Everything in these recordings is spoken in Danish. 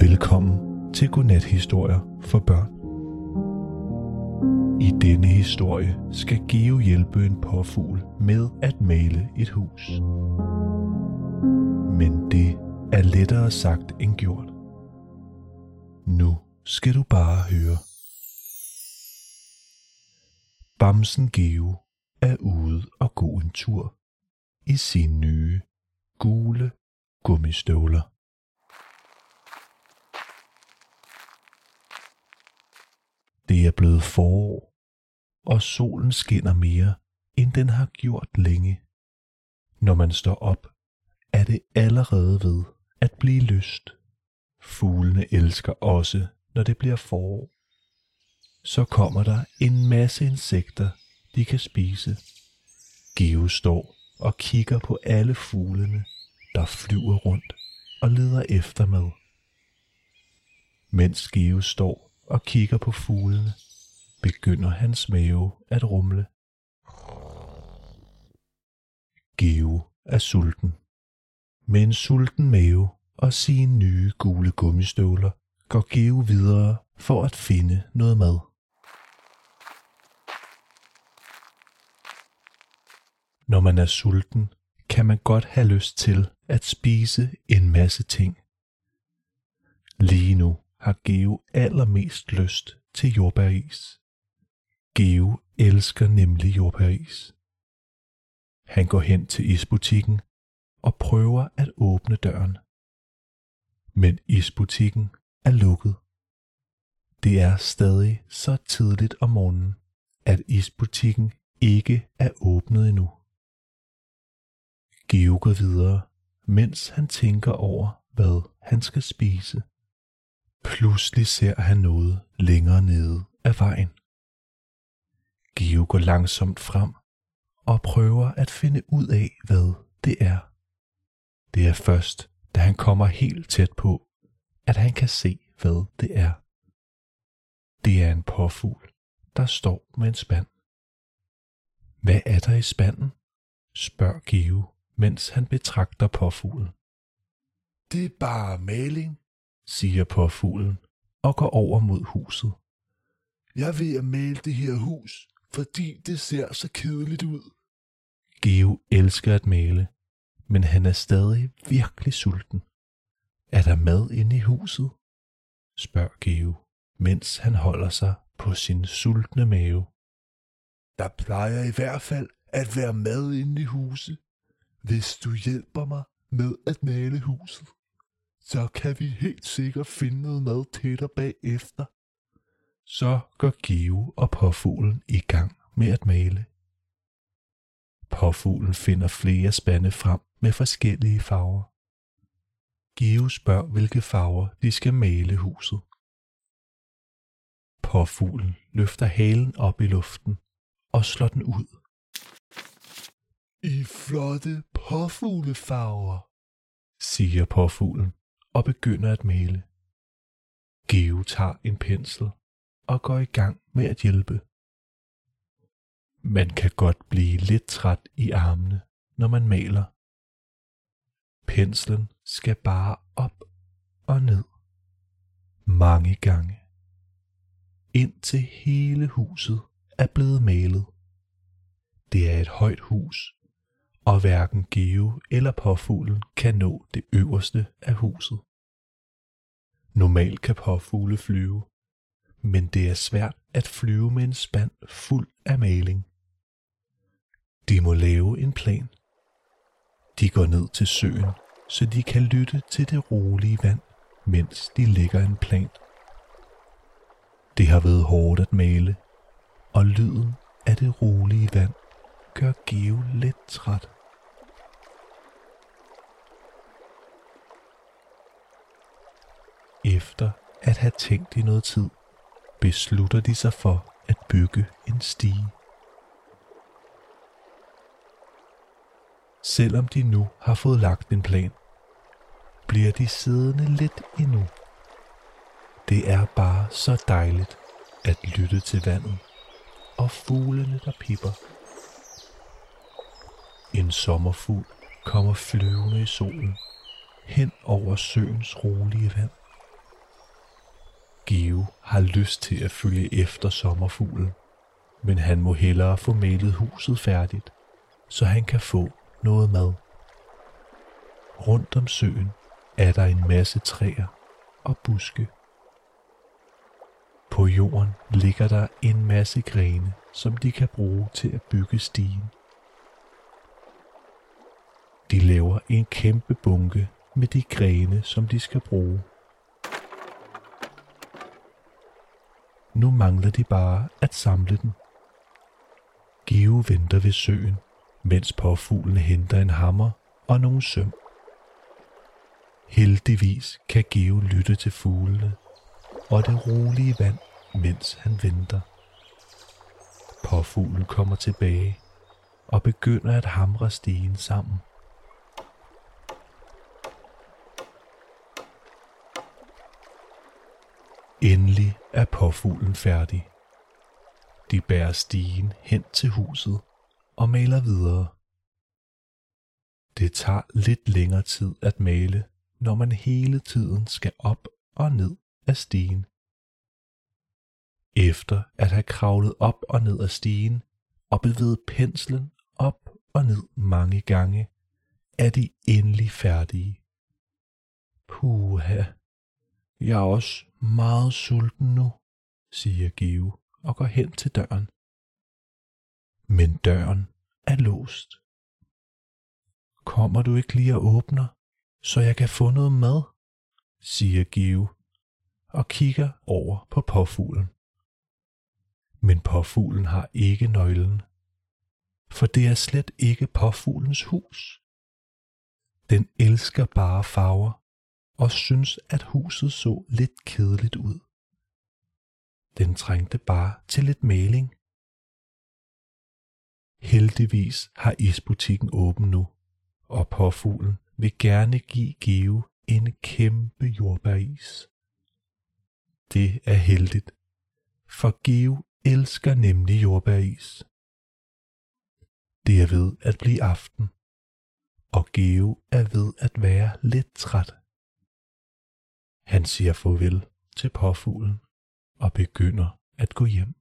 Velkommen til Godnat-historier for børn. I denne historie skal Geo hjælpe en påfugl med at male et hus. Men det er lettere sagt end gjort. Nu skal du bare høre. Bamsen Geo er ude og gå en tur i sine nye gule gummistøvler. Det er blevet forår, og solen skinner mere, end den har gjort længe. Når man står op, er det allerede ved at blive lyst. Fuglene elsker også, når det bliver forår. Så kommer der en masse insekter, de kan spise. Geo står og kigger på alle fuglene, der flyver rundt og leder efter mad. Mens Geo står og kigger på fuglene, begynder hans mave at rumle. Geo er sulten. Med en sulten mave og sine nye gule gummistøvler går Geo videre for at finde noget mad. Når man er sulten, kan man godt have lyst til at spise en masse ting. Lige nu har Geo allermest lyst til jordbæris. Geo elsker nemlig jordbæris. Han går hen til isbutikken og prøver at åbne døren. Men isbutikken er lukket. Det er stadig så tidligt om morgenen, at isbutikken ikke er åbnet endnu. Geo går videre, mens han tænker over, hvad han skal spise. Pludselig ser han noget længere nede af vejen. Geo går langsomt frem og prøver at finde ud af, hvad det er. Det er først, da han kommer helt tæt på, at han kan se, hvad det er. Det er en påfugl, der står med en spand. Hvad er der i spanden? spørger Geo, mens han betragter påfuglen. Det er bare maling, siger påfuglen og går over mod huset. Jeg vil at male det her hus, fordi det ser så kedeligt ud. Geo elsker at male, men han er stadig virkelig sulten. Er der mad inde i huset? spørger Geo, mens han holder sig på sin sultne mave. Der plejer i hvert fald at være mad inde i huset, hvis du hjælper mig med at male huset så kan vi helt sikkert finde noget mad til dig bagefter. Så går Geo og påfuglen i gang med at male. Påfuglen finder flere spande frem med forskellige farver. Geo spørger, hvilke farver de skal male huset. Påfuglen løfter halen op i luften og slår den ud. I flotte påfuglefarver, siger påfuglen og begynder at male. Geo tager en pensel og går i gang med at hjælpe. Man kan godt blive lidt træt i armene, når man maler. Penslen skal bare op og ned. Mange gange. Indtil hele huset er blevet malet. Det er et højt hus, og hverken Geo eller påfuglen kan nå det øverste af huset. Normalt kan påfugle flyve, men det er svært at flyve med en spand fuld af maling. De må lave en plan. De går ned til søen, så de kan lytte til det rolige vand, mens de lægger en plan. Det har været hårdt at male, og lyden af det rolige vand gør Geo lidt træt. Efter at have tænkt i noget tid, beslutter de sig for at bygge en stige. Selvom de nu har fået lagt en plan, bliver de siddende lidt endnu. Det er bare så dejligt at lytte til vandet og fuglene, der pipper. En sommerfugl kommer flyvende i solen hen over søens rolige vand. Geo har lyst til at følge efter sommerfuglen, men han må hellere få malet huset færdigt, så han kan få noget mad. Rundt om søen er der en masse træer og buske. På jorden ligger der en masse grene, som de kan bruge til at bygge stien. De laver en kæmpe bunke med de grene, som de skal bruge. Nu mangler de bare at samle den. Geo venter ved søen, mens påfuglen henter en hammer og nogle søm. Heldigvis kan Geo lytte til fuglene og det rolige vand, mens han venter. Påfuglen kommer tilbage og begynder at hamre stigen sammen. Endelig er påfuglen færdig. De bærer stigen hen til huset og maler videre. Det tager lidt længere tid at male, når man hele tiden skal op og ned af stigen. Efter at have kravlet op og ned af stigen og bevæget penslen op og ned mange gange, er de endelig færdige. Puha, jeg er også meget sulten nu, siger Give og går hen til døren. Men døren er låst. Kommer du ikke lige og åbner, så jeg kan få noget mad, siger Give og kigger over på påfuglen. Men påfuglen har ikke nøglen, for det er slet ikke påfuglens hus. Den elsker bare farver og synes, at huset så lidt kedeligt ud. Den trængte bare til lidt maling. Heldigvis har isbutikken åben nu, og påfuglen vil gerne give Geo en kæmpe jordbæris. Det er heldigt, for Geo elsker nemlig jordbæris. Det er ved at blive aften, og Geo er ved at være lidt træt. Han siger farvel til påfuglen og begynder at gå hjem.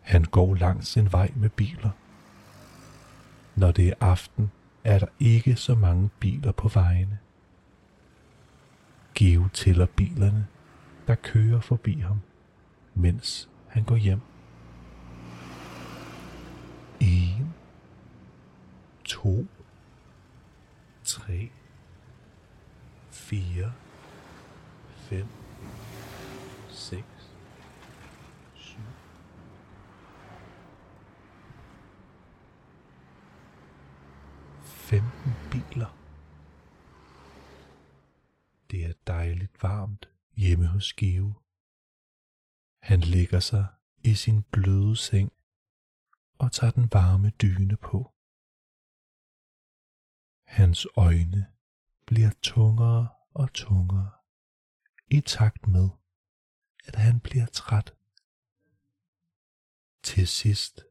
Han går langs en vej med biler. Når det er aften, er der ikke så mange biler på vejene. Geo tæller bilerne, der kører forbi ham, mens han går hjem. En, to, 3, 4, 5, 6, 7. Femten biler. Det er dejligt varmt hjemme hos Give. Han ligger sig i sin bløde seng og tager den varme dyne på. Hans øjne bliver tungere og tungere i takt med, at han bliver træt. Til sidst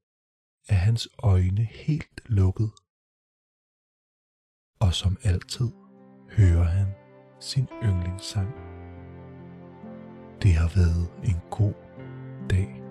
er hans øjne helt lukket, og som altid hører han sin yndlingssang. Det har været en god dag.